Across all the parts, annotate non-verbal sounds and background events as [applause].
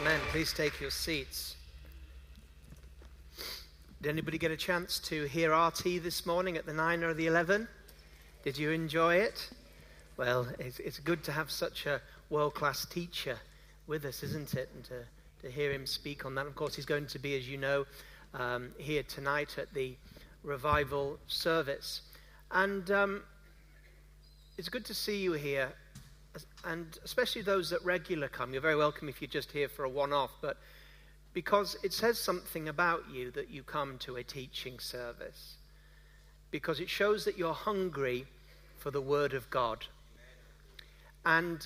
Amen. Please take your seats. Did anybody get a chance to hear RT this morning at the 9 or the 11? Did you enjoy it? Well, it's, it's good to have such a world class teacher with us, isn't it? And to, to hear him speak on that. Of course, he's going to be, as you know, um, here tonight at the revival service. And um, it's good to see you here, and especially those that regular come. You're very welcome if you're just here for a one off, but because it says something about you that you come to a teaching service, because it shows that you're hungry for the Word of God. And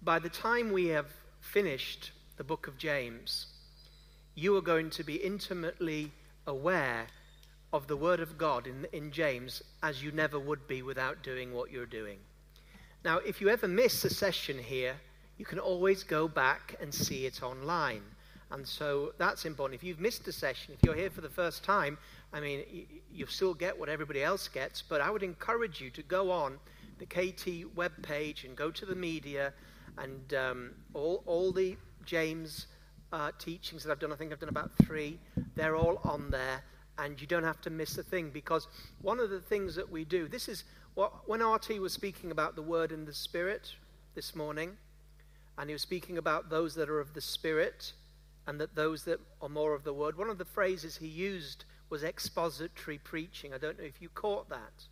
by the time we have finished the book of James, you are going to be intimately aware of the Word of God in, in James as you never would be without doing what you're doing. Now, if you ever miss a session here, you can always go back and see it online. And so that's important. If you've missed a session, if you're here for the first time, I mean, you, you still get what everybody else gets, but I would encourage you to go on the KT web page and go to the media and um, all, all the James uh, teachings that I've done, I think I've done about three, they're all on there and you don't have to miss a thing because one of the things that we do, this is what, when RT was speaking about the Word and the Spirit this morning, and he was speaking about those that are of the Spirit and that those that are more of the Word, one of the phrases he used was expository preaching. I don't know if you caught that.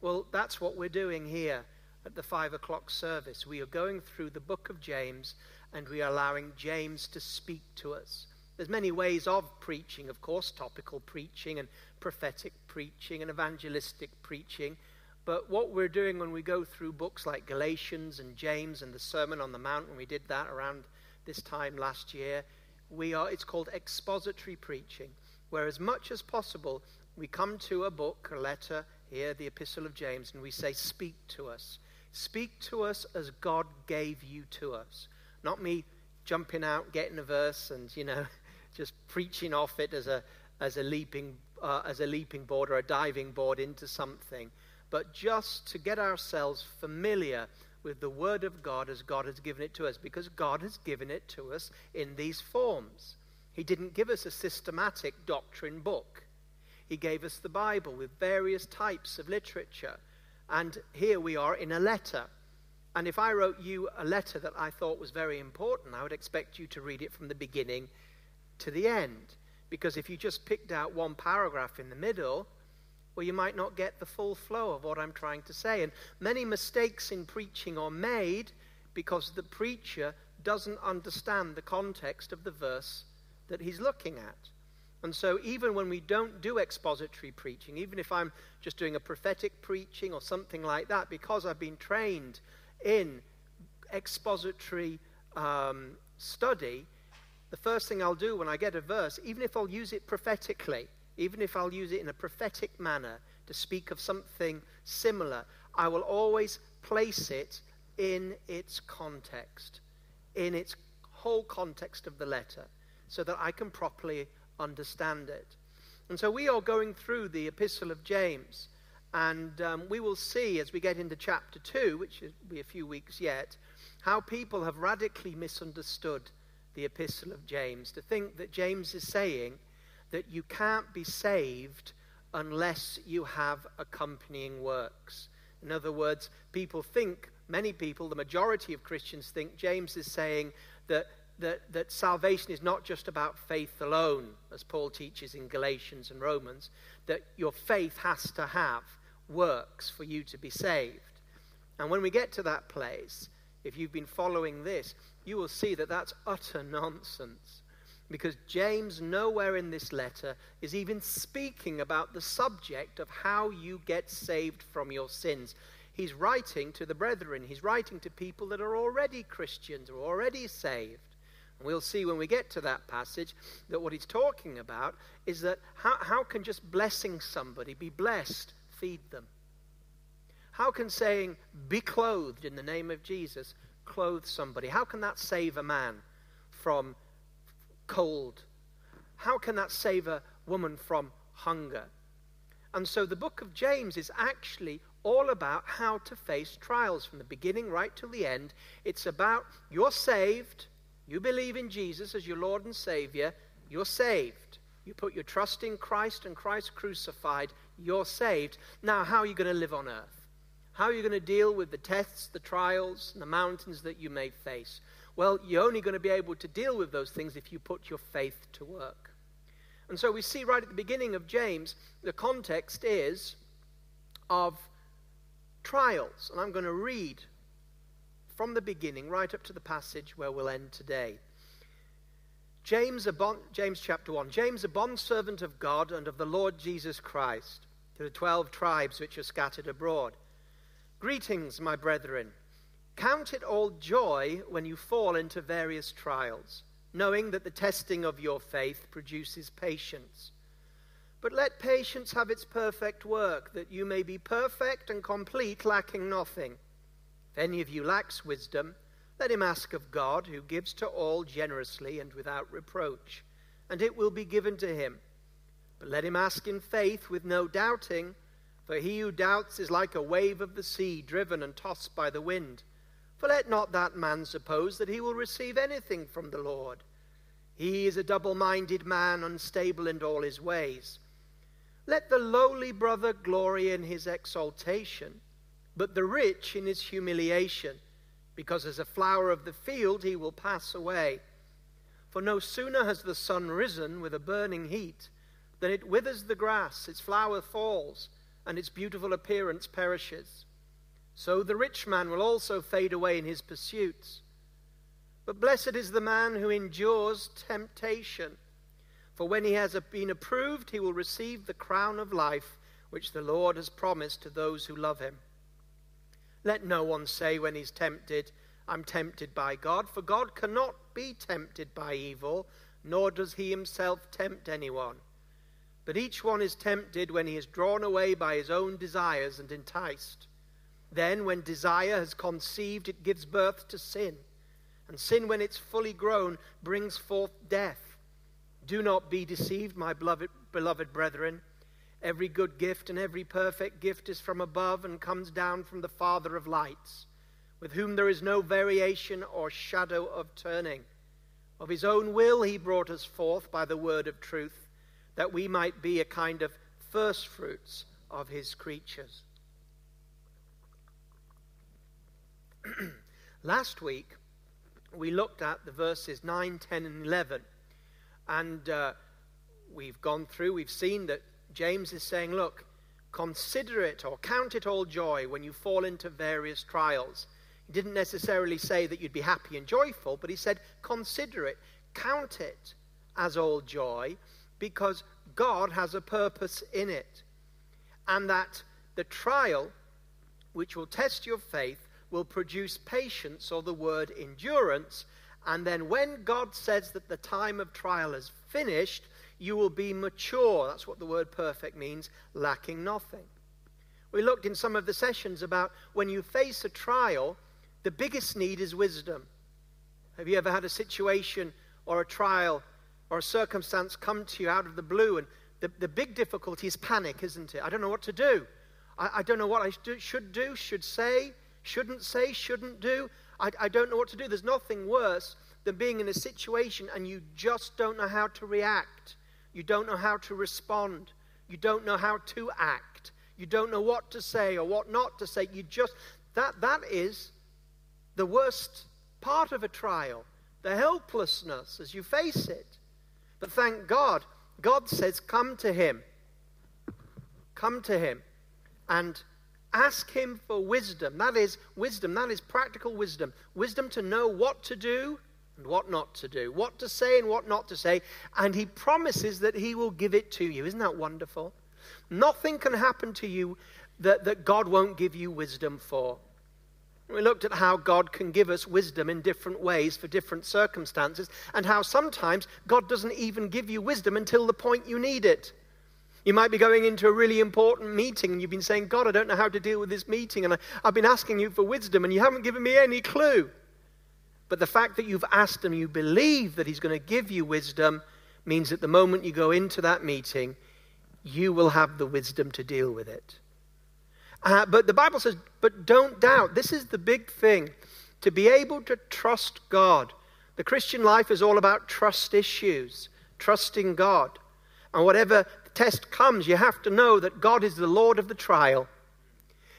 Well, that's what we're doing here at the five o'clock service. We are going through the book of James and we are allowing James to speak to us. There's many ways of preaching, of course, topical preaching and prophetic preaching and evangelistic preaching. But what we're doing when we go through books like Galatians and James and the Sermon on the Mount, when we did that around this time last year, we are, it's called expository preaching, where as much as possible we come to a book, a letter, here, the Epistle of James, and we say, Speak to us. Speak to us as God gave you to us. Not me jumping out, getting a verse, and, you know, [laughs] just preaching off it as a, as a, leaping, uh, as a leaping board or a diving board into something, but just to get ourselves familiar with the Word of God as God has given it to us, because God has given it to us in these forms. He didn't give us a systematic doctrine book. He gave us the Bible with various types of literature. And here we are in a letter. And if I wrote you a letter that I thought was very important, I would expect you to read it from the beginning to the end. Because if you just picked out one paragraph in the middle, well, you might not get the full flow of what I'm trying to say. And many mistakes in preaching are made because the preacher doesn't understand the context of the verse that he's looking at. And so, even when we don't do expository preaching, even if I'm just doing a prophetic preaching or something like that, because I've been trained in expository um, study, the first thing I'll do when I get a verse, even if I'll use it prophetically, even if I'll use it in a prophetic manner to speak of something similar, I will always place it in its context, in its whole context of the letter, so that I can properly understand it. And so we are going through the Epistle of James, and um, we will see as we get into chapter 2, which will be a few weeks yet, how people have radically misunderstood the epistle of James, to think that James is saying that you can't be saved unless you have accompanying works. In other words, people think, many people, the majority of Christians think James is saying that, that, that salvation is not just about faith alone, as Paul teaches in Galatians and Romans, that your faith has to have works for you to be saved. And when we get to that place, if you've been following this, you will see that that's utter nonsense. Because James, nowhere in this letter, is even speaking about the subject of how you get saved from your sins. He's writing to the brethren, he's writing to people that are already Christians, or already saved. And we'll see when we get to that passage that what he's talking about is that how, how can just blessing somebody be blessed? Feed them. How can saying, be clothed in the name of Jesus, clothe somebody? How can that save a man from cold? How can that save a woman from hunger? And so the book of James is actually all about how to face trials from the beginning right till the end. It's about you're saved, You believe in Jesus as your Lord and Savior, you're saved. You put your trust in Christ and Christ crucified, you're saved. Now, how are you going to live on earth? How are you going to deal with the tests, the trials, and the mountains that you may face? Well, you're only going to be able to deal with those things if you put your faith to work. And so we see right at the beginning of James, the context is of trials. And I'm going to read from the beginning right up to the passage where we'll end today. James, bond, James chapter 1. James, a bondservant of God and of the Lord Jesus Christ, to the twelve tribes which are scattered abroad. Greetings, my brethren. Count it all joy when you fall into various trials, knowing that the testing of your faith produces patience. But let patience have its perfect work, that you may be perfect and complete, lacking nothing. If any of you lacks wisdom, let him ask of God, who gives to all generously and without reproach, and it will be given to him. But let him ask in faith with no doubting, for he who doubts is like a wave of the sea, driven and tossed by the wind. For let not that man suppose that he will receive anything from the Lord. He is a double minded man, unstable in all his ways. Let the lowly brother glory in his exaltation, but the rich in his humiliation, because as a flower of the field he will pass away. For no sooner has the sun risen with a burning heat than it withers the grass, its flower falls, and its beautiful appearance perishes. So the rich man will also fade away in his pursuits. But blessed is the man who endures temptation, for when he has been approved, he will receive the crown of life which the Lord has promised to those who love him. Let no one say when he's tempted, I'm tempted by God, for God cannot be tempted by evil, nor does he himself tempt anyone. But each one is tempted when he is drawn away by his own desires and enticed. Then, when desire has conceived, it gives birth to sin. And sin, when it's fully grown, brings forth death. Do not be deceived, my beloved, beloved brethren. Every good gift and every perfect gift is from above and comes down from the Father of lights, with whom there is no variation or shadow of turning. Of his own will he brought us forth by the word of truth, that we might be a kind of firstfruits of his creatures. [clears throat] Last week, we looked at the verses 9, 10, and 11. And uh, we've gone through, we've seen that James is saying, look, consider it or count it all joy when you fall into various trials. He didn't necessarily say that you'd be happy and joyful, but he said, consider it, count it as all joy, because God has a purpose in it. And that the trial, which will test your faith, will produce patience or the word endurance. And then when God says that the time of trial is finished, you will be mature. That's what the word perfect means, lacking nothing. We looked in some of the sessions about when you face a trial, the biggest need is wisdom. Have you ever had a situation or a trial or a circumstance come to you out of the blue? And the, the big difficulty is panic, isn't it? I don't know what to do. I, I don't know what I should do, should say shouldn't say, shouldn't do. I, I don't know what to do. There's nothing worse than being in a situation and you just don't know how to react. You don't know how to respond. You don't know how to act. You don't know what to say or what not to say. You just, that, that is the worst part of a trial, the helplessness as you face it. But thank God, God says, Come to Him. Come to Him. And Ask him for wisdom. That is wisdom. That is practical wisdom. Wisdom to know what to do and what not to do, what to say and what not to say. And he promises that he will give it to you. Isn't that wonderful? Nothing can happen to you that, that God won't give you wisdom for. We looked at how God can give us wisdom in different ways for different circumstances, and how sometimes God doesn't even give you wisdom until the point you need it. You might be going into a really important meeting and you've been saying, God, I don't know how to deal with this meeting, and I, have been asking you for wisdom, and you haven't given me any clue. But the fact that you've asked him, you believe that he's going to give you wisdom, means that the moment you go into that meeting, you will have the wisdom to deal with it. Uh, but the Bible says, but don't doubt. This is the big thing. To be able to trust God The Christian life is all about trust issues, trusting God. And whatever test comes, you have to know that God is the Lord of the trial.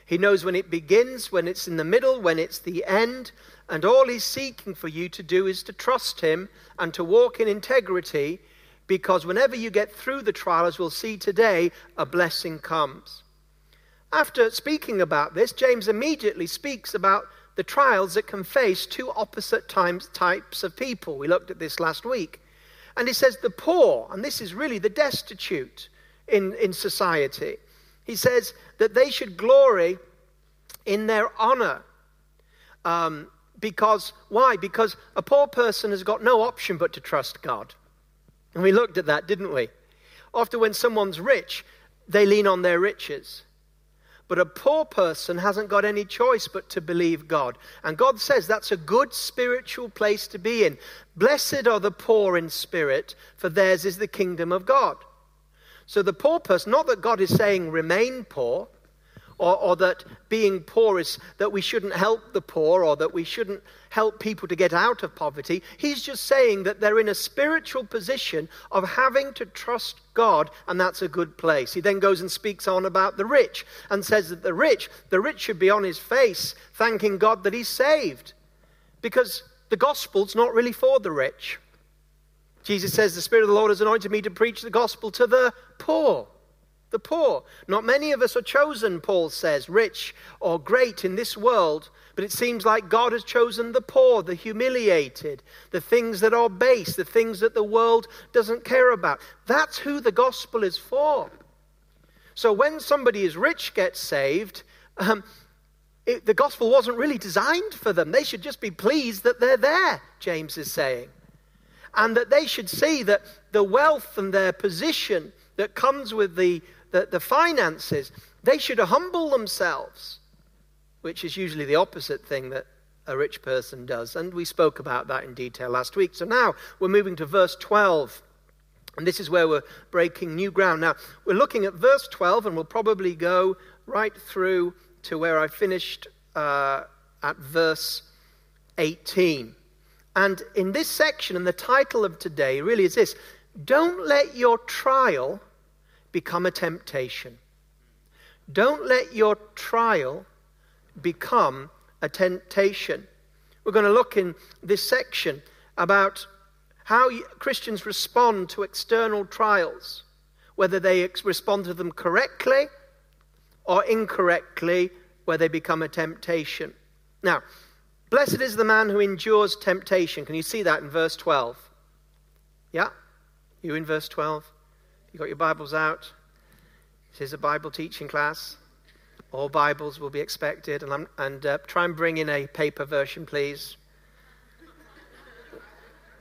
He knows when it begins, when it's in the middle, when it's the end, and all He's seeking for you to do is to trust Him and to walk in integrity because whenever you get through the trial, as we'll see today, a blessing comes. After speaking about this, James immediately speaks about the trials that can face two opposite times, types of people. We looked at this last week. And he says the poor, and this is really the destitute in, in society. He says that they should glory in their honor. Um, because, why? Because a poor person has got no option but to trust God. And we looked at that, didn't we? Often, when someone's rich, they lean on their riches. But a poor person hasn't got any choice but to believe God. And God says that's a good spiritual place to be in. Blessed are the poor in spirit, for theirs is the kingdom of God. So the poor person, not that God is saying remain poor, or, or, that being poor is that we shouldn't help the poor or that we shouldn't help people to get out of poverty. He's just saying that they're in a spiritual position of having to trust God, and that's a good place. He then goes and speaks on about the rich and says that the rich, the rich should be on his face thanking God that he's saved because the gospel's not really for the rich. Jesus says, The Spirit of the Lord has anointed me to preach the gospel to the poor the poor. Not many of us are chosen, Paul says, rich or great in this world, but it seems like God has chosen the poor, the humiliated, the things that are base, the things that the world doesn't care about. That's who the gospel is for. So when somebody is rich gets saved, um, it, the gospel wasn't really designed for them. They should just be pleased that they're there, James is saying. And that they should see that the wealth and their position that comes with the the, the finances, they should humble themselves, which is usually the opposite thing that a rich person does. And we spoke about that in detail last week. So now we're moving to verse 12. And this is where we're breaking new ground. Now, we're looking at verse 12, and we'll probably go right through to where I finished uh, at verse 18. And in this section, and the title of today really is this Don't let your trial become a temptation. Don't let your trial become a temptation. We're going to look in this section about how Christians respond to external trials, whether they respond to them correctly or incorrectly, where they become a temptation. Now, blessed is the man who endures temptation. Can you see that in verse 12? Yeah? You in verse 12? You got your Bibles out? This is a Bible teaching class. All Bibles will be expected. And, and uh, try and bring in a paper version, please.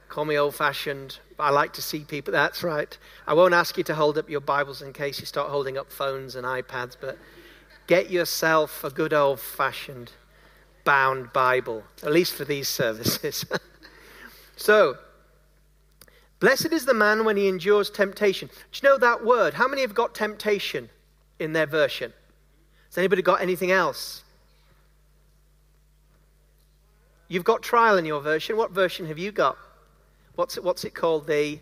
Call me old fashioned, but I like to see people. That's right. I won't ask you to hold up your Bibles in case you start holding up phones and iPads, but get yourself a good old fashioned bound Bible, at least for these services. [laughs] so, Blessed is the man when he endures temptation. Do you know that word? How many have got temptation in their version? Has anybody got anything else? You've got trial in your version. What version have you got? What's it, what's it called? The,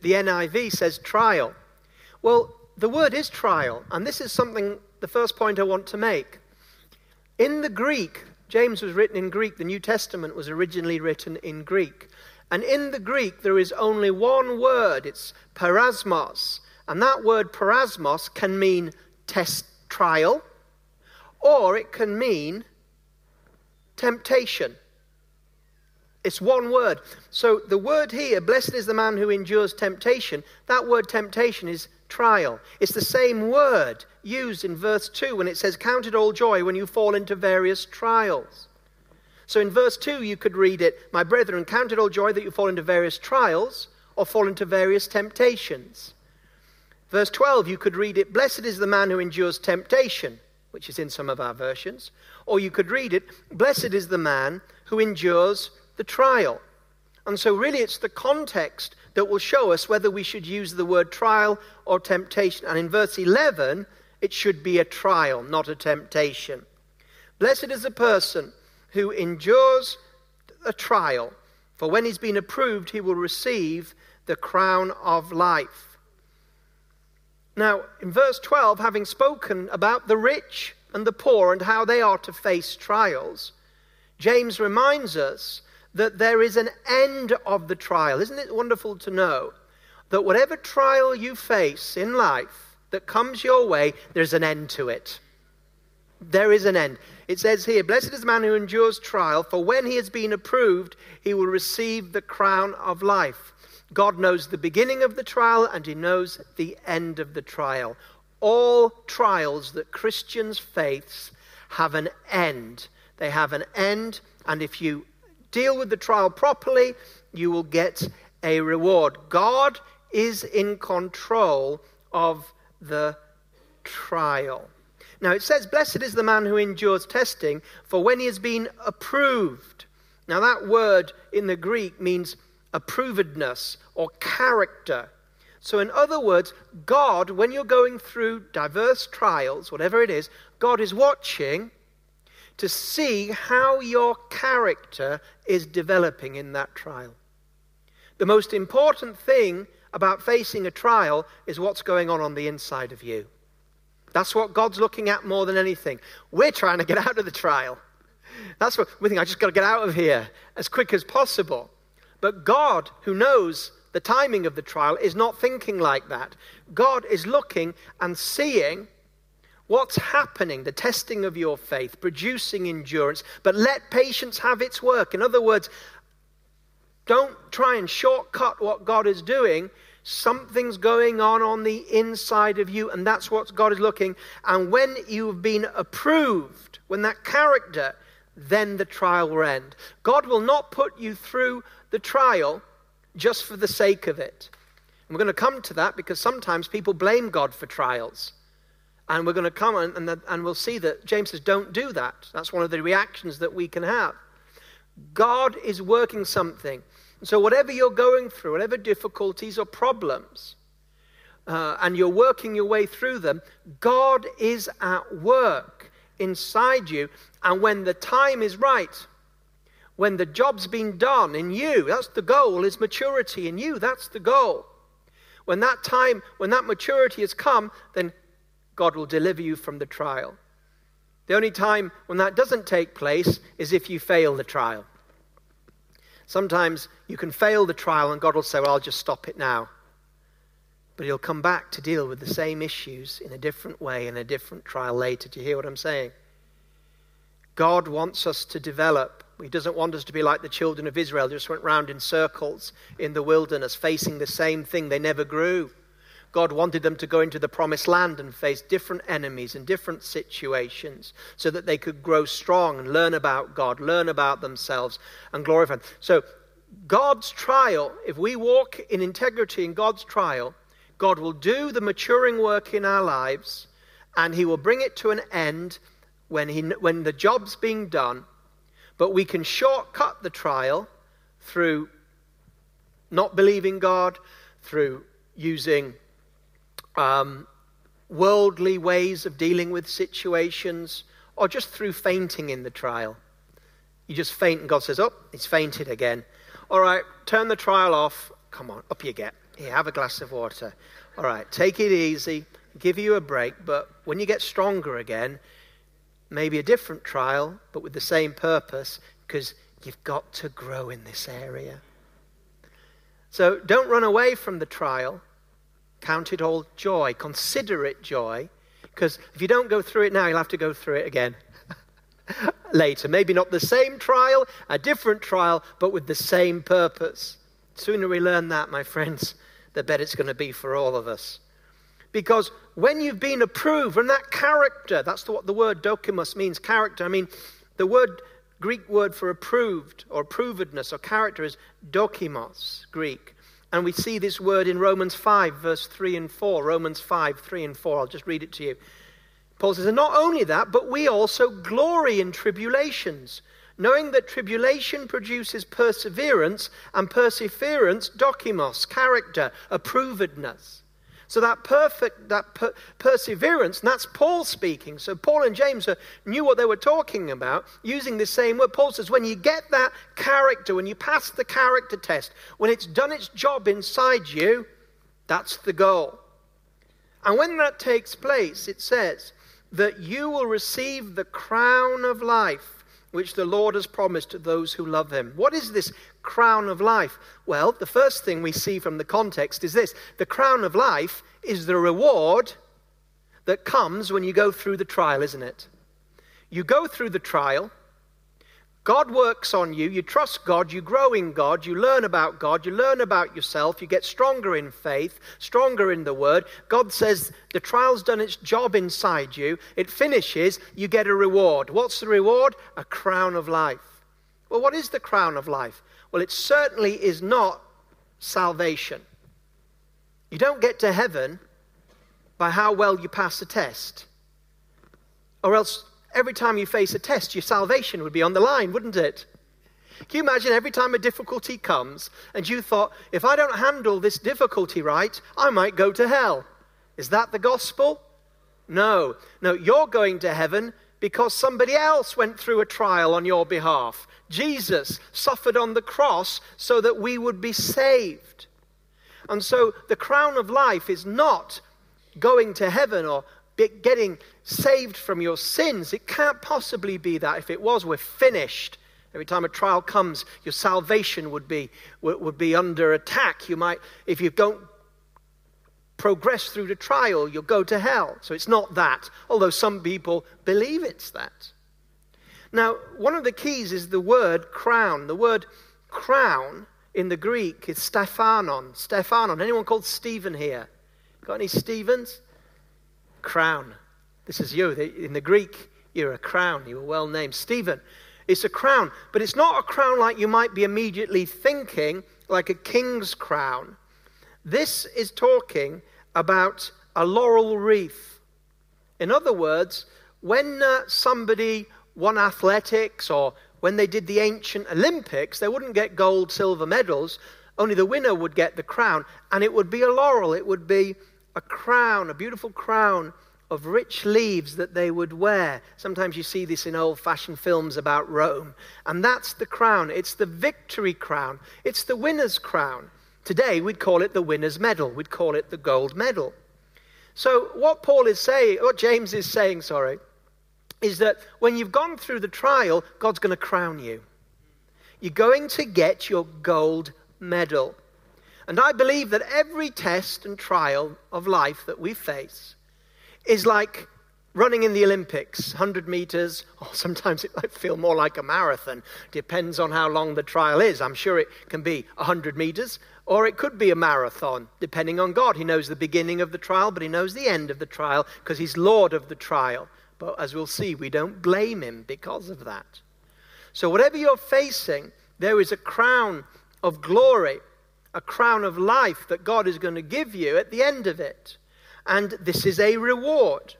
the NIV says trial. Well, the word is trial, and this is something, the first point I want to make. In the Greek, James was written in Greek. The New Testament was originally written in Greek. And in the Greek, there is only one word. It's peirasmos. And that word peirasmos can mean test trial, or it can mean temptation. It's one word. So the word here, blessed is the man who endures temptation, that word temptation is trial. It's the same word used in verse 2 when it says, Count it all joy when you fall into various trials. So in verse 2, you could read it, My brethren, count it all joy that you fall into various trials or fall into various temptations. Verse 12, you could read it, Blessed is the man who endures temptation, which is in some of our versions. Or you could read it, Blessed is the man who endures the trial. And so, really, it's the context that will show us whether we should use the word trial or temptation. And in verse 11, it should be a trial, not a temptation. Blessed is the person who endures a trial. For when he's been approved, he will receive the crown of life. Now, in verse 12, having spoken about the rich and the poor and how they are to face trials, James reminds us that there is an end of the trial. Isn't it wonderful to know that whatever trial you face in life that comes your way, there's an end to it? There is an end. It says here, Blessed is the man who endures trial, for when he has been approved, he will receive the crown of life. God knows the beginning of the trial and he knows the end of the trial. All trials that Christians face have an end. They have an end, and if you deal with the trial properly, you will get a reward. God is in control of the trial. Now it says, Blessed is the man who endures testing, for when he has been approved. Now that word in the Greek means approvedness or character. So, in other words, God, when you're going through diverse trials, whatever it is, God is watching to see how your character is developing in that trial. The most important thing about facing a trial is what's going on on the inside of you. That's what God's looking at more than anything. We're trying to get out of the trial. That's what we think, I just got to get out of here as quick as possible. But God, who knows the timing of the trial, is not thinking like that. God is looking and seeing what's happening, the testing of your faith, producing endurance, but let patience have its work. In other words, don't try and shortcut what God is doing Something's going on on the inside of you, and that's what God is looking. And when you've been approved, when that character, then the trial will end. God will not put you through the trial just for the sake of it. And we're going to come to that because sometimes people blame God for trials. And we're going to come and, and, and we'll see that James says, don't do that. That's one of the reactions that we can have. God is working something. So, whatever you're going through, whatever difficulties or problems, uh, and you're working your way through them, God is at work inside you. And when the time is right, when the job's been done in you, that's the goal, is maturity in you. That's the goal. When that time, when that maturity has come, then God will deliver you from the trial. The only time when that doesn't take place is if you fail the trial. Sometimes you can fail the trial and God will say, Well, I'll just stop it now. But He'll come back to deal with the same issues in a different way in a different trial later. Do you hear what I'm saying? God wants us to develop. He doesn't want us to be like the children of Israel, just went round in circles in the wilderness, facing the same thing. They never grew. God wanted them to go into the promised land and face different enemies and different situations so that they could grow strong and learn about God, learn about themselves, and glorify. So, God's trial, if we walk in integrity in God's trial, God will do the maturing work in our lives and He will bring it to an end when, he, when the job's being done. But we can shortcut the trial through not believing God, through using um, worldly ways of dealing with situations, or just through fainting in the trial. You just faint, and God says, Oh, he's fainted again. All right, turn the trial off. Come on, up you get. Here, have a glass of water. All right, take it easy, give you a break, but when you get stronger again, maybe a different trial, but with the same purpose, because you've got to grow in this area. So don't run away from the trial. Count it all joy. Consider it joy. Because if you don't go through it now, you'll have to go through it again [laughs] later. Maybe not the same trial, a different trial, but with the same purpose. Sooner we learn that, my friends, the better it's going to be for all of us. Because when you've been approved, and that character, that's what the word dokimos means, character. I mean, the word, Greek word for approved or approvedness or character is dokimos, Greek. And we see this word in Romans 5, verse 3 and 4. Romans 5, 3 and 4. I'll just read it to you. Paul says, And not only that, but we also glory in tribulations, knowing that tribulation produces perseverance, and perseverance, dokimos, character, approvedness. So that perfect, that per- perseverance, and that's Paul speaking. So Paul and James knew what they were talking about using the same word. Paul says, when you get that character, when you pass the character test, when it's done its job inside you, that's the goal. And when that takes place, it says that you will receive the crown of life which the Lord has promised to those who love him. What is this crown of life? Well, the first thing we see from the context is this the crown of life is the reward that comes when you go through the trial, isn't it? You go through the trial, God works on you. You trust God. You grow in God. You learn about God. You learn about yourself. You get stronger in faith, stronger in the Word. God says the trial's done its job inside you. It finishes. You get a reward. What's the reward? A crown of life. Well, what is the crown of life? Well, it certainly is not salvation. You don't get to heaven by how well you pass a test. Or else every time you face a test, your salvation would be on the line, wouldn't it? Can you imagine every time a difficulty comes and you thought, if I don't handle this difficulty right, I might go to hell? Is that the gospel? No. No, you're going to heaven because somebody else went through a trial on your behalf. Jesus suffered on the cross so that we would be saved. And so the crown of life is not going to heaven or getting saved from your sins. It can't possibly be that. If it was, we're finished. Every time a trial comes, your salvation would be, would be under attack. You might, if you don't progress through the trial, you'll go to hell. So it's not that, although some people believe it's that. Now, one of the keys is the word crown. The word crown in the Greek is Stephanon. Stephanon. Anyone called Stephen here? Got any Stephens? Crown. This is you. In the Greek, you're a crown. You were well named. Stephen, it's a crown, but it's not a crown like you might be immediately thinking, like a king's crown. This is talking about a laurel wreath. In other words, when uh, somebody won athletics or when they did the ancient Olympics, they wouldn't get gold, silver medals. Only the winner would get the crown, and it would be a laurel. It would be a crown, a beautiful crown of rich leaves that they would wear. Sometimes you see this in old fashioned films about Rome. And that's the crown. It's the victory crown, it's the winner's crown. Today, we'd call it the winner's medal, we'd call it the gold medal. So, what Paul is saying, what James is saying, sorry, is that when you've gone through the trial, God's going to crown you. You're going to get your gold medal. And I believe that every test and trial of life that we face is like running in the Olympics, 100 meters, or sometimes it might feel more like a marathon. Depends on how long the trial is. I'm sure it can be 100 meters, or it could be a marathon, depending on God. He knows the beginning of the trial, but He knows the end of the trial because He's Lord of the trial. But as we'll see, we don't blame Him because of that. So, whatever you're facing, there is a crown of glory a crown of life that God is going to give you at the end of it. And this is a reward.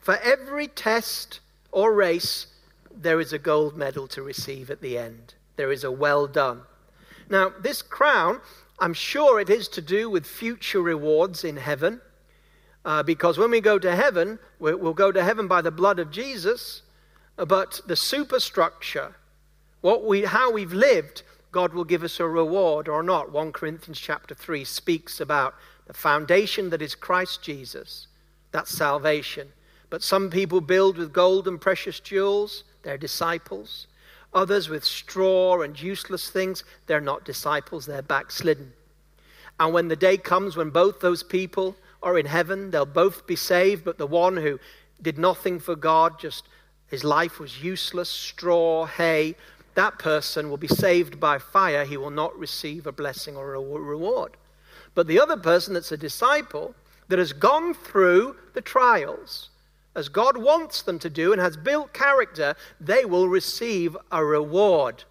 For every test or race, there is a gold medal to receive at the end. There is a well done. Now, this crown, I'm sure it is to do with future rewards in heaven. Uh, because when we go to heaven, we'll go to heaven by the blood of Jesus. But the superstructure, what we, how we've lived, God will give us a reward or not. 1 Corinthians chapter 3 speaks about the foundation that is Christ Jesus. That's salvation. But some people build with gold and precious jewels, they're disciples. Others with straw and useless things, they're not disciples, they're backslidden. And when the day comes when both those people are in heaven, they'll both be saved, but the one who did nothing for God, just his life was useless, straw, hay, that person will be saved by fire. He will not receive a blessing or a reward. But the other person that's a disciple that has gone through the trials, as God wants them to do, and has built character, they will receive a reward.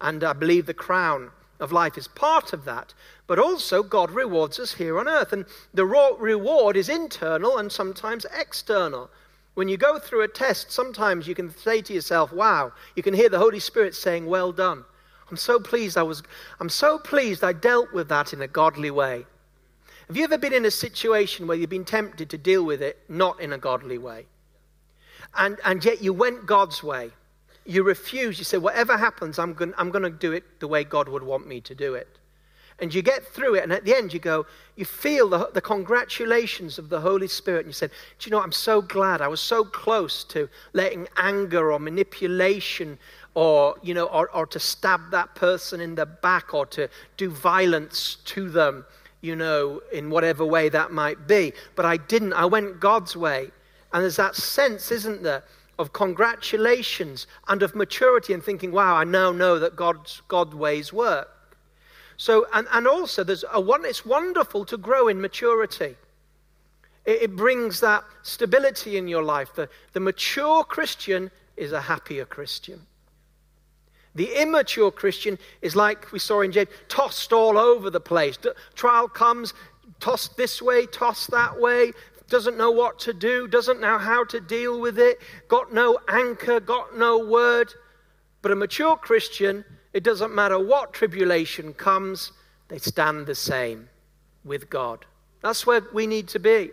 And I believe the crown of life is part of that. But also, God rewards us here on earth. And the reward is internal and sometimes external. When you go through a test, sometimes you can say to yourself, wow, you can hear the Holy Spirit saying, well done. I'm so pleased I was, I'm so pleased I dealt with that in a godly way. Have you ever been in a situation where you've been tempted to deal with it not in a godly way? And, and yet you went God's way. You refused. You said, whatever happens, I'm going I'm going to do it the way God would want me to do it. And you get through it, and at the end, you go, you feel the, the congratulations of the Holy Spirit. And you said, Do you know, I'm so glad I was so close to letting anger or manipulation or, you know, or, or to stab that person in the back or to do violence to them, you know, in whatever way that might be. But I didn't. I went God's way. And there's that sense, isn't there, of congratulations and of maturity and thinking, wow, I now know that God's God ways work. So, and, and also, there's a one, it's wonderful to grow in maturity. It, it brings that stability in your life. The, the mature Christian is a happier Christian. The immature Christian is like we saw in James, tossed all over the place. Trial comes, tossed this way, tossed that way, doesn't know what to do, doesn't know how to deal with it, got no anchor, got no word. But a mature Christian it doesn't matter what tribulation comes, they stand the same with God. That's where we need to be.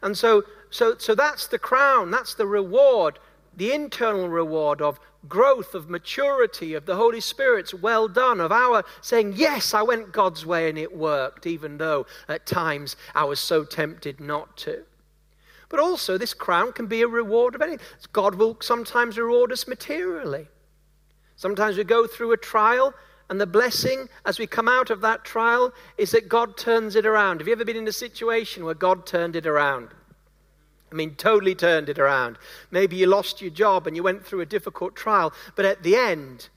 And so, so, so that's the crown, that's the reward, the internal reward of growth, of maturity, of the Holy Spirit's well done, of our saying, Yes, I went God's way and it worked, even though at times I was so tempted not to. But also, this crown can be a reward of anything. God will sometimes reward us materially. Sometimes we go through a trial, and the blessing as we come out of that trial is that God turns it around. Have you ever been in a situation where God turned it around? I mean, totally turned it around. Maybe you lost your job and you went through a difficult trial, but at the end,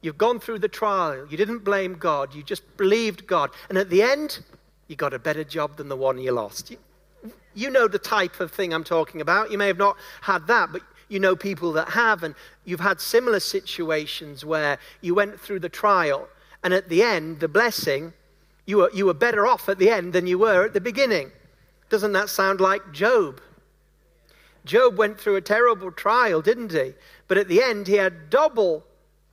you've gone through the trial. You didn't blame God, you just believed God. And at the end, you got a better job than the one you lost. You, you know the type of thing I'm talking about. You may have not had that, but you know people that have, and you've had similar situations where you went through the trial, and at the end, the blessing, you were, you were better off at the end than you were at the beginning. Doesn't that sound like Job? Job went through a terrible trial, didn't he? But at the end, he had double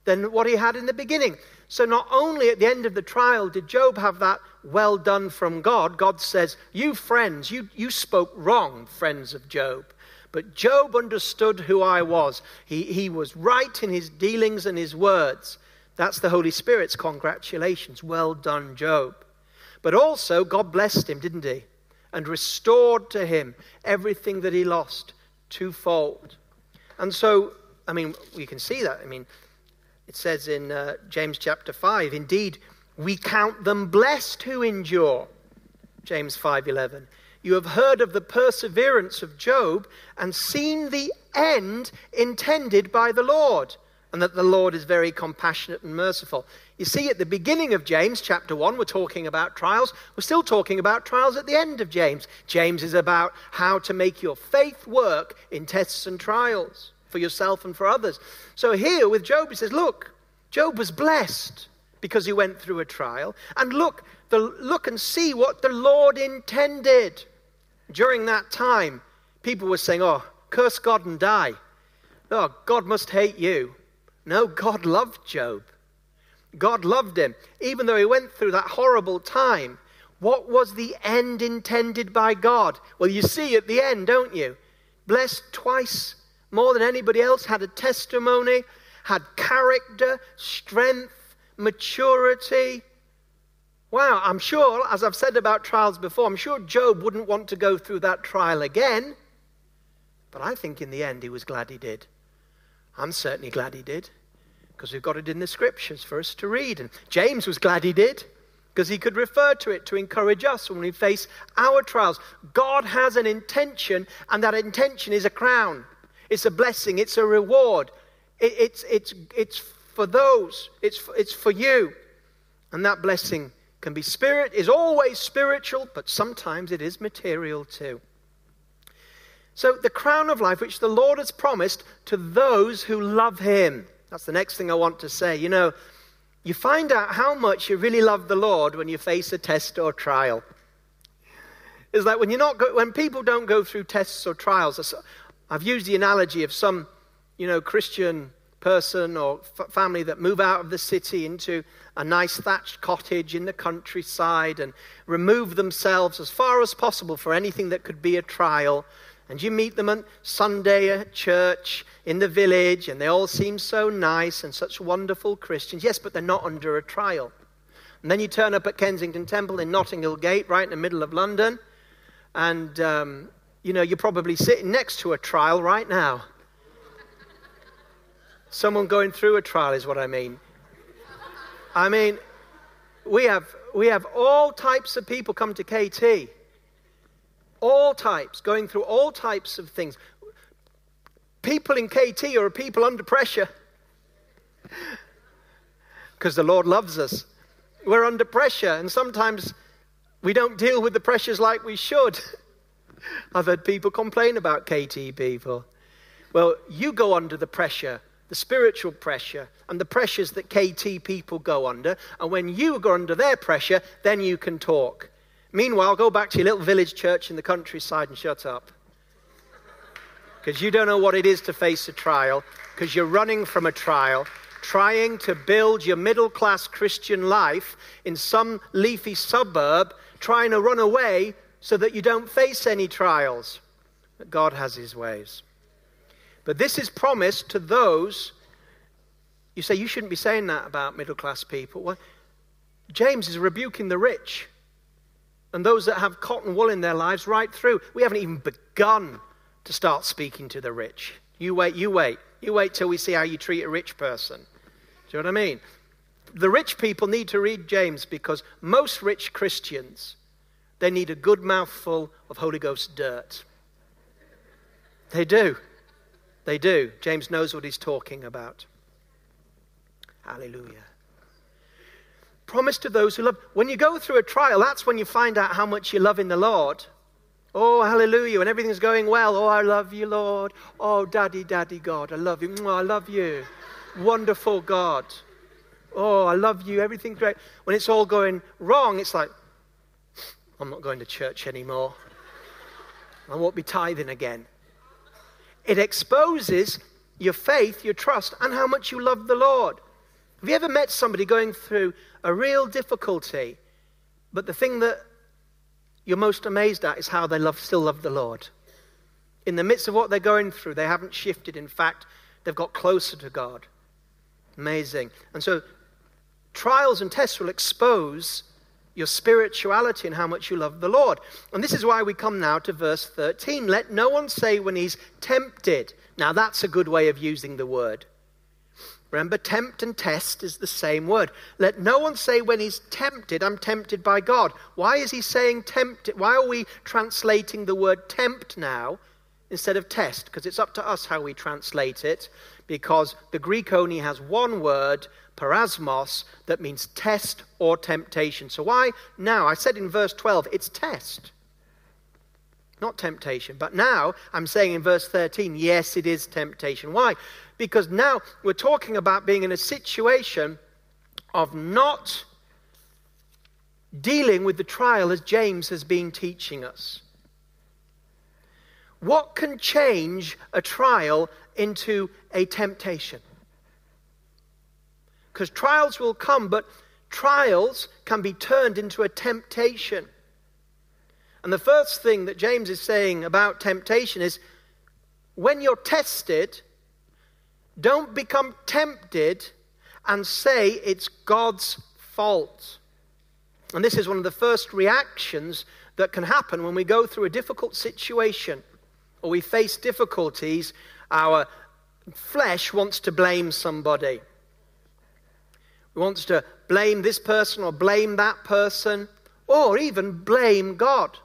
than what he had in the beginning. So, not only at the end of the trial did Job have that well done from God, God says, You friends, you, you spoke wrong, friends of Job. But Job understood who I was. He, he was right in his dealings and his words. That's the Holy Spirit's congratulations. Well done, Job. But also, God blessed him, didn't he? And restored to him everything that he lost twofold. And so, I mean, we can see that. I mean, it says in uh, James chapter 5, indeed, we count them blessed who endure. James 5:11. You have heard of the perseverance of Job and seen the end intended by the Lord, and that the Lord is very compassionate and merciful. You see, at the beginning of James, chapter 1, we're talking about trials. We're still talking about trials at the end of James. James is about how to make your faith work in tests and trials for yourself and for others. So here with Job, he says, Look, Job was blessed because he went through a trial. And look, the, look and see what the Lord intended. During that time, people were saying, Oh, curse God and die. Oh, God must hate you. No, God loved Job. God loved him. Even though he went through that horrible time, what was the end intended by God? Well, you see at the end, don't you? Blessed twice more than anybody else, had a testimony, had character, strength, maturity, Wow, I'm sure, as I've said about trials before, I'm sure Job wouldn't want to go through that trial again. But I think in the end he was glad he did. I'm certainly glad he did because we've got it in the scriptures for us to read. And James was glad he did because he could refer to it to encourage us when we face our trials. God has an intention, and that intention is a crown, it's a blessing, it's a reward. It, it's, it's, it's for those, it's for, it's for you. And that blessing can be spirit, is always spiritual, but sometimes it is material too. So, the crown of life, which the Lord has promised to those who love Him. That's the next thing I want to say. You know, you find out how much you really love the Lord when you face a test or trial. Is that when you're not go, when people don't go through tests or trials. I've used the analogy of some, you know, Christian person or f- family that move out of the city into a nice thatched cottage in the countryside and remove themselves as far as possible for anything that could be a trial. And you meet them on Sunday at church in the village, and they all seem so nice and such wonderful Christians. Yes, but they're not under a trial. And then you turn up at Kensington Temple in Notting Hill Gate, right in the middle of London, and um, you know you're probably sitting next to a trial right now. Someone going through a trial is what I mean. I mean, we have, we have all types of people come to KT. All types, going through all types of things. People in KT are people under pressure because the Lord loves us. We're under pressure, and sometimes we don't deal with the pressures like we should. [laughs] I've heard people complain about KT people. Well, you go under the pressure the spiritual pressure and the pressures that KT people go under. And when you go under their pressure, then you can talk. Meanwhile, go back to your little village church in the countryside and shut up. Because you don't know what it is to face a trial, because you're running from a trial, trying to build your middle class Christian life in some leafy suburb, trying to run away so that you don't face any trials. But God has his ways. But this is promised to those. You say you shouldn't be saying that about middle class people. Well, James is rebuking the rich and those that have cotton wool in their lives right through. We haven't even begun to start speaking to the rich. You wait, you wait. You wait till we see how you treat a rich person. Do you know what I mean? The rich people need to read James because most rich Christians, they need a good mouthful of Holy Ghost dirt. They do. They do. James knows what he's talking about. Hallelujah. Promise to those who love. When you go through a trial, that's when you find out how much you love in the Lord. Oh, hallelujah. When everything's going well. Oh, I love you, Lord. Oh, daddy, daddy, God. I love you. I love you. Wonderful God. Oh, I love you. Everything's great. When it's all going wrong, it's like, I'm not going to church anymore. I won't be tithing again. It exposes your faith, your trust, and how much you love the Lord. Have you ever met somebody going through a real difficulty, but the thing that you're most amazed at is how they love, still love the Lord? In the midst of what they're going through, they haven't shifted. In fact, they've got closer to God. Amazing. And so, trials and tests will expose your spirituality and how much you love the Lord. And this is why we come now to verse 13. Let no one say when he's tempted. Now, that's a good way of using the word. Remember, tempt and test is the same word. Let no one say when he's tempted, I'm tempted by God. Why is he saying tempted? Why are we translating the word tempt now instead of test? Because it's up to us how we translate it, because the Greek only has one word peirasmos, that means test or temptation. So why now? I said in verse 12, it's test, not temptation. But now I'm saying in verse 13, yes, it is temptation. Why? Because now we're talking about being in a situation of not dealing with the trial as James has been teaching us. What can change a trial into a temptation? Because trials will come, but trials can be turned into a temptation. And the first thing that James is saying about temptation is when you're tested, don't become tempted and say it's God's fault. And this is one of the first reactions that can happen when we go through a difficult situation or we face difficulties. Our flesh wants to blame somebody wants to blame this person or blame that person or even blame God.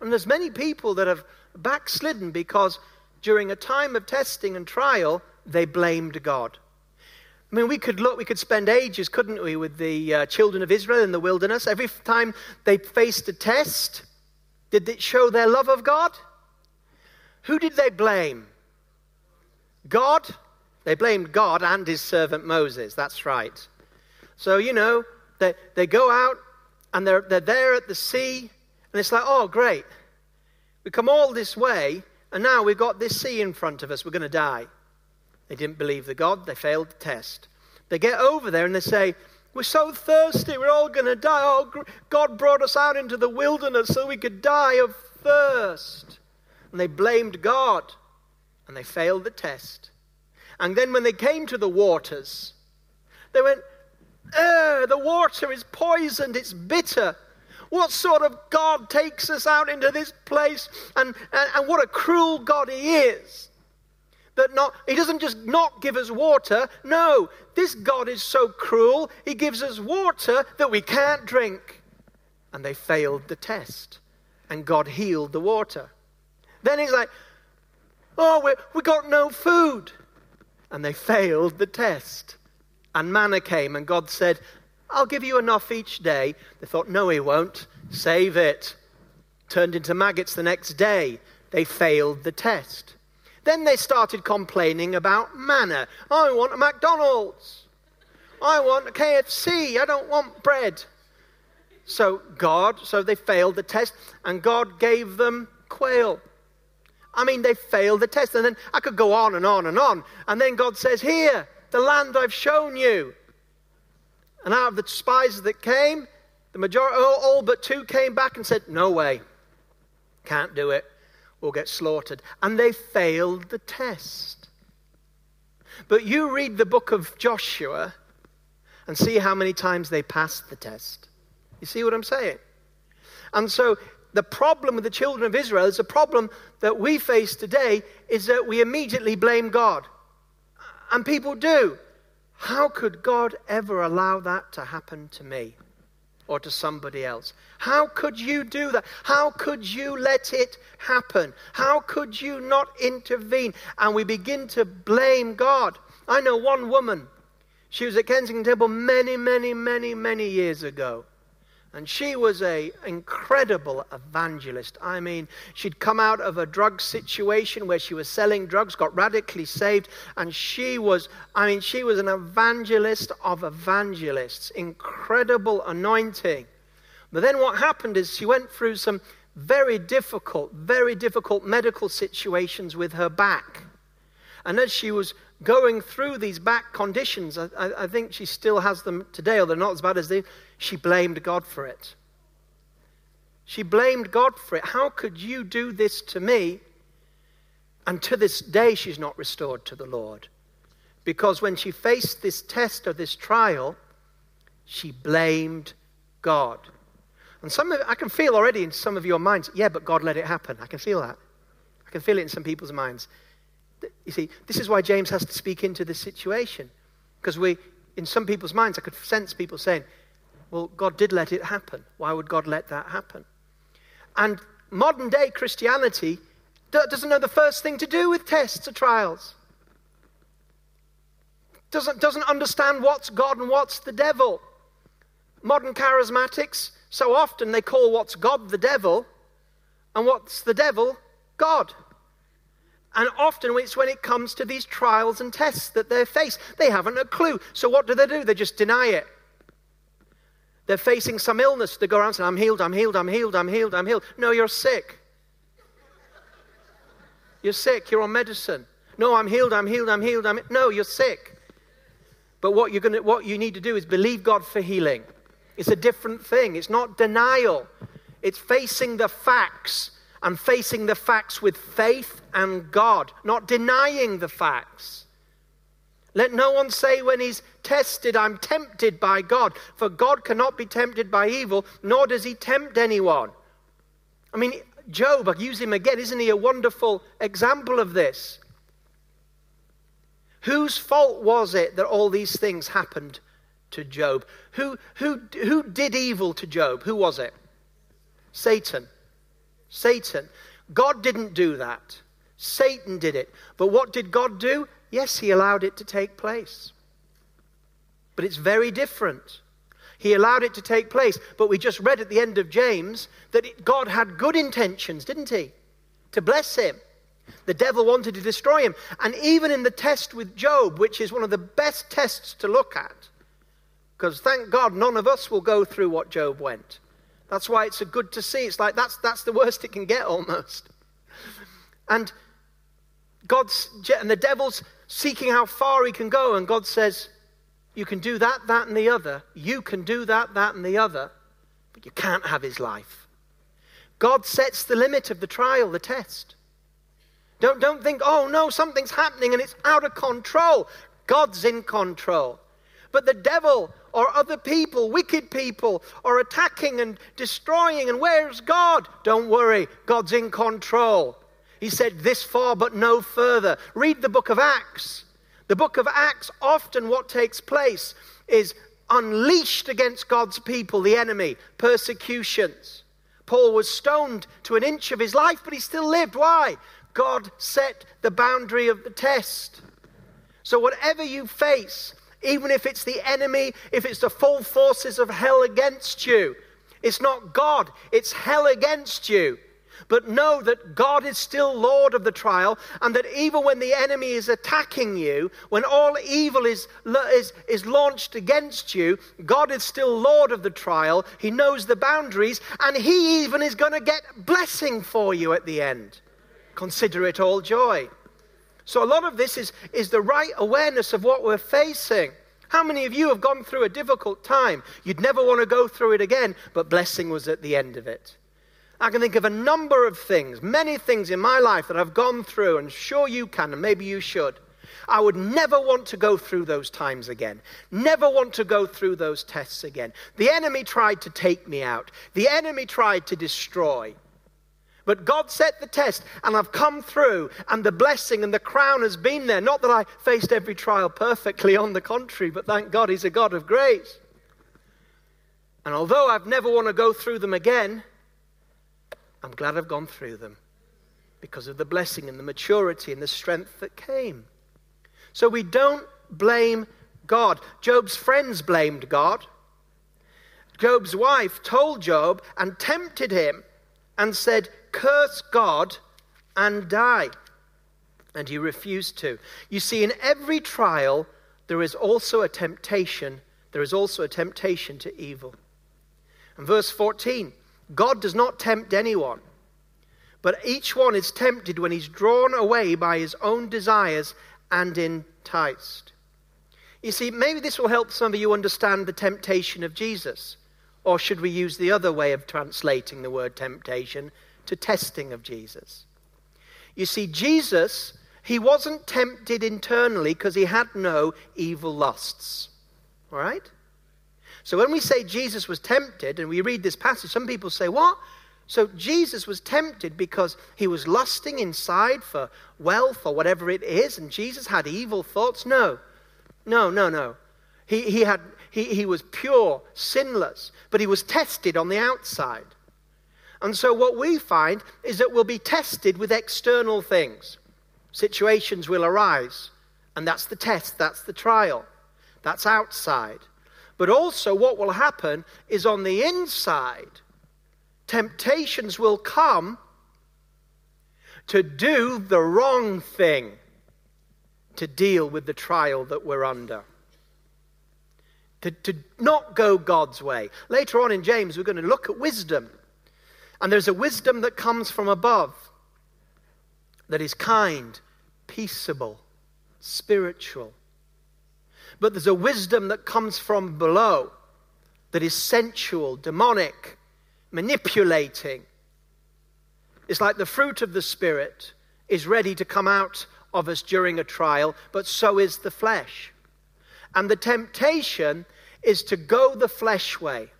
And there's many people that have backslidden because during a time of testing and trial, they blamed God. I mean, we could look, we could spend ages, couldn't we, with the uh, children of Israel in the wilderness. Every time they faced a test, did it show their love of God? Who did they blame? God they blamed God and his servant Moses. That's right. So, you know, they, they go out and they're, they're there at the sea, and it's like, oh, great. We come all this way, and now we've got this sea in front of us. We're going to die. They didn't believe the God, they failed the test. They get over there and they say, We're so thirsty, we're all going to die. Oh, God brought us out into the wilderness so we could die of thirst. And they blamed God and they failed the test. And then when they came to the waters, they went, Eh, the water is poisoned, it's bitter. What sort of God takes us out into this place? And, and, and what a cruel God He is. That not, He doesn't just not give us water. No, this God is so cruel, He gives us water that we can't drink. And they failed the test. And God healed the water. Then He's like, Oh, we, we got no food. And they failed the test. And manna came, and God said, I'll give you enough each day. They thought, No, He won't. Save it. Turned into maggots the next day. They failed the test. Then they started complaining about manna. I want a McDonald's. I want a KFC. I don't want bread. So God, so they failed the test, and God gave them quail. I mean, they failed the test. And then I could go on and on and on. And then God says, Here, the land I've shown you. And out of the spies that came, the majority, all, but two came back and said, No way. Can't do it. We'll get slaughtered. And they failed the test. But you read the book of Joshua and see how many times they passed the test. You see what I'm saying? And so the problem with the children of Israel is a problem that we face today is that we immediately blame God. And people do. How could God ever allow that to happen to me or to somebody else? How could you do that? How could you let it happen? How could you not intervene? And we begin to blame God. I know one woman. She was at Kensington Temple many, many, many, many years ago. And she was an incredible evangelist. I mean, she'd come out of a drug situation where she was selling drugs, got radically saved, and she was, I mean, she was an evangelist of evangelists. Incredible anointing. But then what happened is she went through some very difficult, very difficult medical situations with her back. And as she was going through these back conditions, I, I, think she still has them today, although not as bad as they, she blamed God for it. She blamed God for it. How could you do this to me? And to this day, she's not restored to the Lord. Because when she faced this test or this trial, she blamed God. And some of, I can feel already in some of your minds, yeah, but God let it happen. I can feel that. I can feel it in some people's minds. You see, this is why James has to speak into this situation. Because we, in some people's minds, I could sense people saying, well, God did let it happen. Why would God let that happen? And modern day Christianity doesn't know the first thing to do with tests or trials. Doesn't, doesn't understand what's God and what's the devil. Modern charismatics, so often they call what's God the devil and what's the devil God. And often it's when it comes to these trials and tests that they face. They haven't a clue. So what do they do? They just deny it. They're facing some illness. They go around saying, I'm healed, I'm healed, I'm healed, I'm healed, I'm healed. No, you're sick. You're sick, you're on medicine. No, I'm healed, I'm healed, I'm healed, I'm No, you're sick. But what, you're gonna, what you need to do is believe God for healing. It's a different thing. It's not denial, it's facing the facts and facing the facts with faith and God, not denying the facts. Let no one say when he's tested, I'm tempted by God, for God cannot be tempted by evil, nor does he tempt anyone. I mean, Job, I use him again, isn't he a wonderful example of this? Whose fault was it that all these things happened to Job? Who, who, who did evil to Job? Who was it? Satan. Satan. God didn't do that. Satan did it. But what did God do? Yes, he allowed it to take place. But it's very different. He allowed it to take place. But we just read at the end of James that it, God had good intentions, didn't he? To bless him. The devil wanted to destroy him. And even in the test with Job, which is one of the best tests to look at, because thank God none of us will go through what Job went. That's why it's a good to see. It's like that's, that's the worst it can get almost. And God's, and the devil's seeking how far he can go, and God says, You can do that, that, and the other. You can do that, that, and the other, but you can't have his life. God sets the limit of the trial, the test. Don't, don't think, oh no, something's happening and it's out of control. God's in control. But the devil or other people, wicked people, are attacking and destroying. And where's God? Don't worry, God's in control. He said, This far, but no further. Read the book of Acts. The book of Acts, often what takes place is unleashed against God's people, the enemy, persecutions. Paul was stoned to an inch of his life, but he still lived. Why? God set the boundary of the test. So, whatever you face, even if it's the enemy, if it's the full forces of hell against you, it's not God, it's hell against you. But know that God is still Lord of the trial, and that even when the enemy is attacking you, when all evil is, is, is launched against you, God is still Lord of the trial. He knows the boundaries, and He even is going to get blessing for you at the end. Consider it all joy. So, a lot of this is, is the right awareness of what we're facing. How many of you have gone through a difficult time? You'd never want to go through it again, but blessing was at the end of it. I can think of a number of things, many things in my life that I've gone through, and sure you can, and maybe you should. I would never want to go through those times again. Never want to go through those tests again. The enemy tried to take me out, the enemy tried to destroy. But God set the test, and I've come through, and the blessing and the crown has been there. Not that I faced every trial perfectly, on the contrary, but thank God He's a God of grace. And although I've never want to go through them again, I'm glad I've gone through them because of the blessing and the maturity and the strength that came. So we don't blame God. Job's friends blamed God. Job's wife told Job and tempted him and said, curse God and die. And he refused to. You see, in every trial, there is also a temptation. There is also a temptation to evil. And verse 14 God does not tempt anyone, but each one is tempted when he's drawn away by his own desires and enticed. You see, maybe this will help some of you understand the temptation of Jesus. Or should we use the other way of translating the word temptation? to testing of Jesus. You see, Jesus, he wasn't tempted internally because he had no evil lusts. All right? So when we say Jesus was tempted, and we read this passage, some people say, What? So Jesus was tempted because he was lusting inside for wealth or whatever it is, and Jesus had evil thoughts? No. No, no, no. He, he, had, he, he was pure, sinless, but he was tested on the outside. And so, what we find is that we'll be tested with external things. Situations will arise, and that's the test, that's the trial, that's outside. But also, what will happen is on the inside, temptations will come to do the wrong thing to deal with the trial that we're under. To, to not go God's way. Later on in James, we're going to look at wisdom. And there's a wisdom that comes from above that is kind, peaceable, spiritual. But there's a wisdom that comes from below that is sensual, demonic, manipulating. It's like the fruit of the Spirit is ready to come out of us during a trial, but so is the flesh. And the temptation is to go the flesh way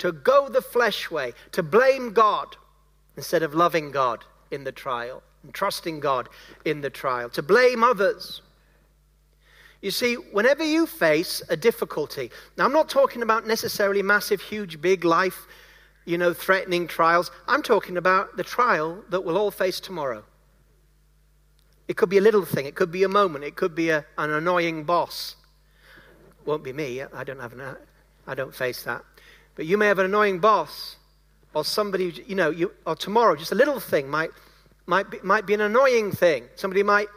to go the flesh way, to blame God instead of loving God in the trial and trusting God in the trial, to blame others. You see, whenever you face a difficulty, now I'm not talking about necessarily massive, huge, big life, you know, threatening trials. I'm talking about the trial that we'll all face tomorrow. It could be a little thing, it could be a moment, it could be a, an annoying boss. Won't be me. I don't have an, I don't face that. But you may have an annoying boss or somebody, you know, you, or tomorrow, just a little thing might, might, be, might be an annoying thing. Somebody might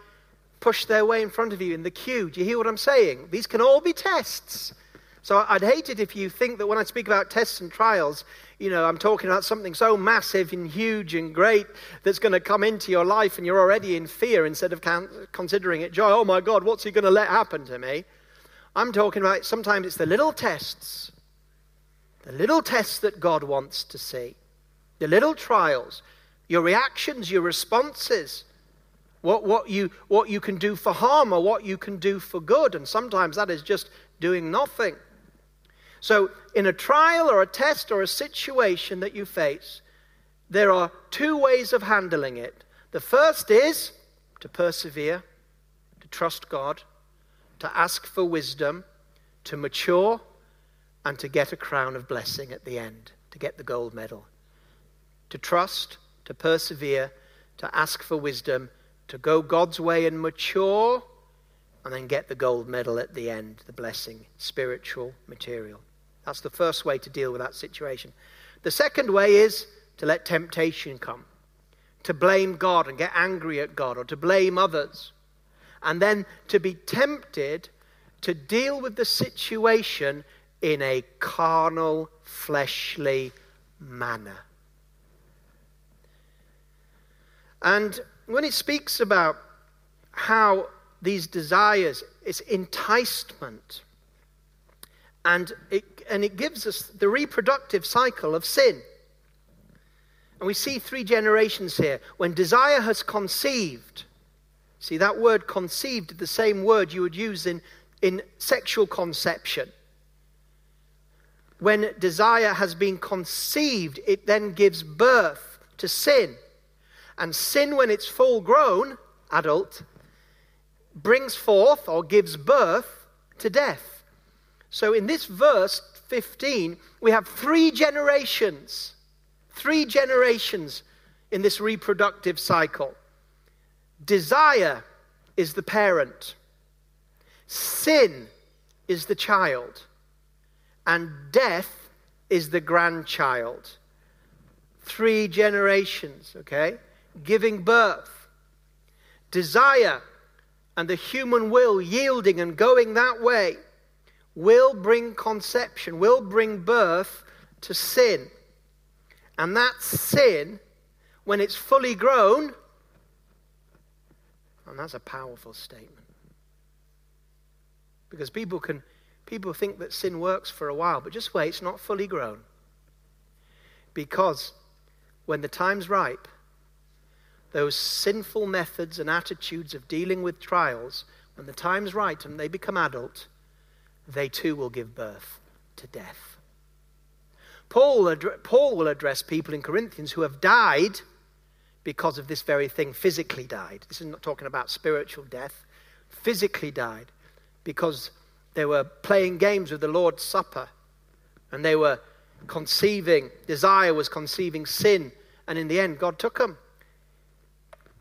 push their way in front of you in the queue. Do you hear what I'm saying? These can all be tests. So I'd hate it if you think that when I speak about tests and trials, you know, I'm talking about something so massive and huge and great that's going to come into your life and you're already in fear instead of considering it joy. Oh my God, what's he going to let happen to me? I'm talking about sometimes it's the little tests, the little tests that God wants to see, the little trials, your reactions, your responses. What, what, you, what you can do for harm or what you can do for good. And sometimes that is just doing nothing. So, in a trial or a test or a situation that you face, there are two ways of handling it. The first is to persevere, to trust God, to ask for wisdom, to mature, and to get a crown of blessing at the end, to get the gold medal. To trust, to persevere, to ask for wisdom, to go God's way and mature, and then get the gold medal at the end, the blessing, spiritual, material. That's the first way to deal with that situation. The second way is to let temptation come, to blame God and get angry at God, or to blame others, and then to be tempted to deal with the situation in a carnal, fleshly manner. And when it speaks about how these desires, it's enticement, and it and it gives us the reproductive cycle of sin. And we see three generations here. When desire has conceived, see that word conceived, the same word you would use in, in sexual conception. When desire has been conceived, it then gives birth to sin. And sin, when it's full grown, adult, brings forth or gives birth to death. So in this verse, 15, we have three generations, three generations in this reproductive cycle. Desire is the parent, sin is the child, and death is the grandchild. Three generations, okay? Giving birth. Desire and the human will yielding and going that way will bring conception, will bring birth to sin. And that sin, when it's fully grown, and that's a powerful statement. Because people can people think that sin works for a while, but just wait, it's not fully grown. Because when the time's ripe, those sinful methods and attitudes of dealing with trials, when the time's right and they become adult, they too will give birth to death. Paul, ad- Paul will address people in Corinthians who have died because of this very thing, physically died. This is not talking about spiritual death, physically died because they were playing games with the Lord's Supper and they were conceiving, desire was conceiving sin, and in the end, God took them.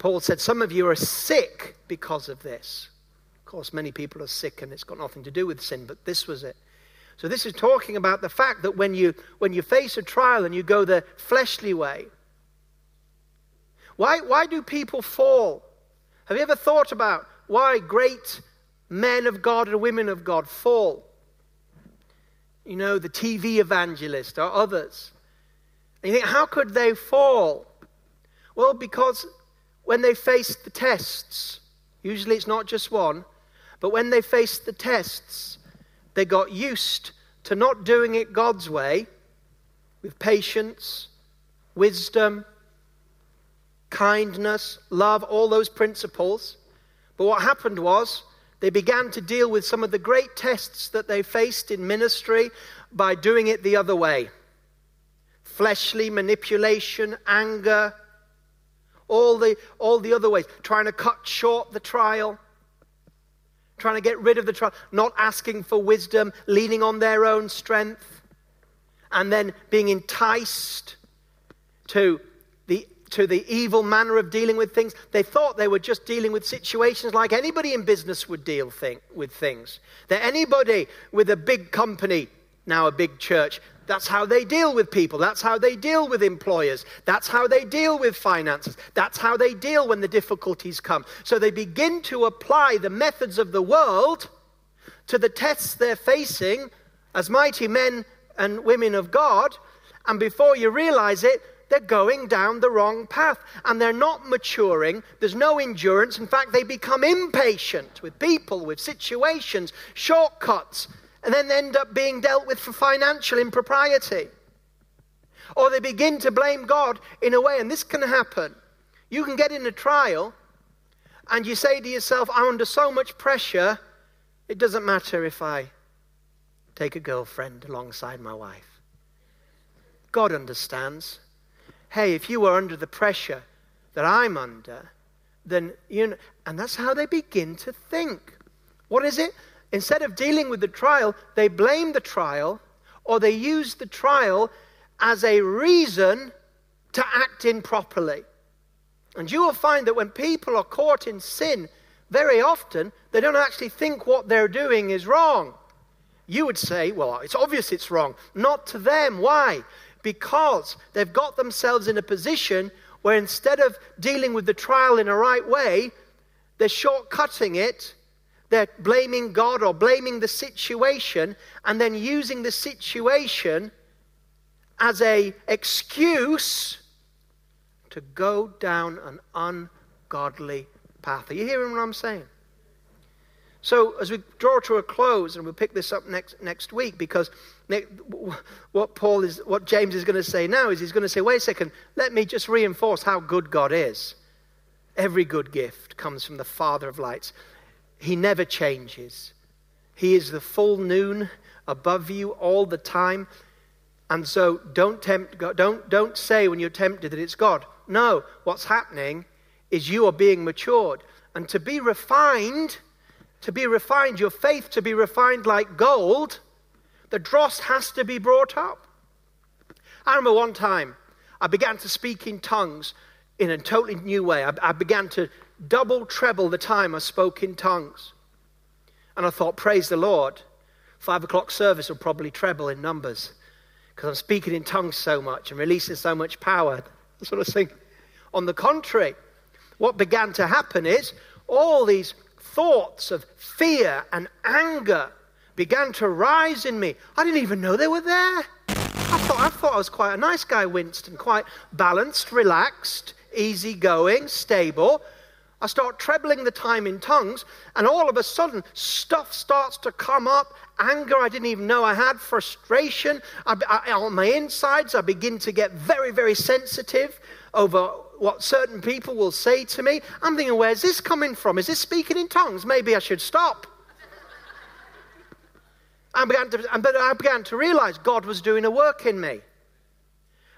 Paul said, Some of you are sick because of this Of course, many people are sick and it's got nothing to do with sin, but this was it. So this is talking about the fact that when you when you face a trial and you go the fleshly way, why why do people fall? Have you ever thought about why great men of God and women of God fall? You know, the TV evangelist or others. And you think, how could they fall? Well, because when they faced the tests, usually it's not just one, but when they faced the tests, they got used to not doing it God's way with patience, wisdom, kindness, love, all those principles. But what happened was they began to deal with some of the great tests that they faced in ministry by doing it the other way fleshly manipulation, anger, all the, all the other ways, trying to cut short the trial. Trying to get rid of the trial, not asking for wisdom, leaning on their own strength, and then being enticed to the, to the evil manner of dealing with things. They thought they were just dealing with situations like anybody in business would deal thing, with things. That anybody with a big company, now a big church, that's how they deal with people. That's how they deal with employers. That's how they deal with finances. That's how they deal when the difficulties come. So they begin to apply the methods of the world to the tests they're facing as mighty men and women of God, and before you realize it, they're going down the wrong path and they're not maturing. There's no endurance. In fact, they become impatient with people, with situations, shortcuts, and then end up being dealt with for financial impropriety. Or they begin to blame God in a way, and this can happen. You can get in a trial and you say to yourself, I'm under so much pressure, it doesn't matter if I take a girlfriend alongside my wife. God understands hey, if you were under the pressure that I'm under, then you know, and that's how they begin to think. What is it? Instead of dealing with the trial, they blame the trial or they use the trial as a reason to act improperly. And you will find that when people are caught in sin, very often they don't actually think what they're doing is wrong. You would say, well, it's obvious it's wrong. Not to them. Why? because they've got themselves in a position where instead of dealing with the trial in a right way, they're shortcutting it. They're blaming God or blaming the situation and then using the situation as a excuse to go down an ungodly path. Are you hearing what I'm saying? So, as we draw to a close, and we'll pick this up next, next week, because what Paul is, what James is going to say now is he's going to say, wait a second, let me just reinforce how good God is. Every good gift comes from the Father of lights. He never changes. He is the full noon above you all the time. And so don't tempt God. Don't, don't say when you're tempted that it's God. No, what's happening is you are being matured. And to be refined, to be refined, your faith to be refined like gold, the dross has to be brought up. I remember one time I began to speak in tongues in a totally new way. I, I began to double, treble the time I spoke in tongues. And I thought, praise the Lord. Five o'clock service will probably treble in numbers because I'm speaking in tongues so much and releasing so much power. [laughs] that Sort of thing. On the contrary, what began to happen is all these thoughts of fear and anger began to rise in me. I didn't even know they were there. I thought I, thought I was quite a nice guy, Winston, quite balanced, relaxed, easygoing, stable. I start trebling the time in tongues, and all of a sudden, stuff starts to come up anger I didn't even know I had, frustration. I, I, on my insides, I begin to get very, very sensitive over what certain people will say to me. I'm thinking, where's this coming from? Is this speaking in tongues? Maybe I should stop. [laughs] I began to, but I began to realize God was doing a work in me.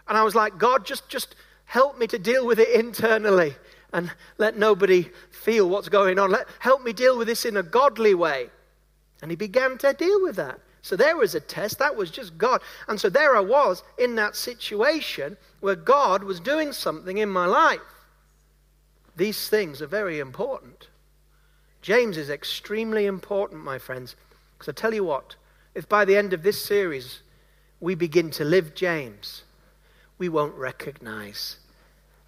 And I was like, God, just, just help me to deal with it internally and let nobody feel what's going on. Let, help me deal with this in a godly way. And he began to deal with that. So there was a test. That was just God. And so there I was in that situation where God was doing something in my life. These things are very important. James is extremely important, my friends. Because I tell you what, if by the end of this series we begin to live James, we won't recognize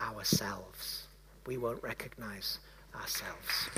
ourselves we won't recognize ourselves.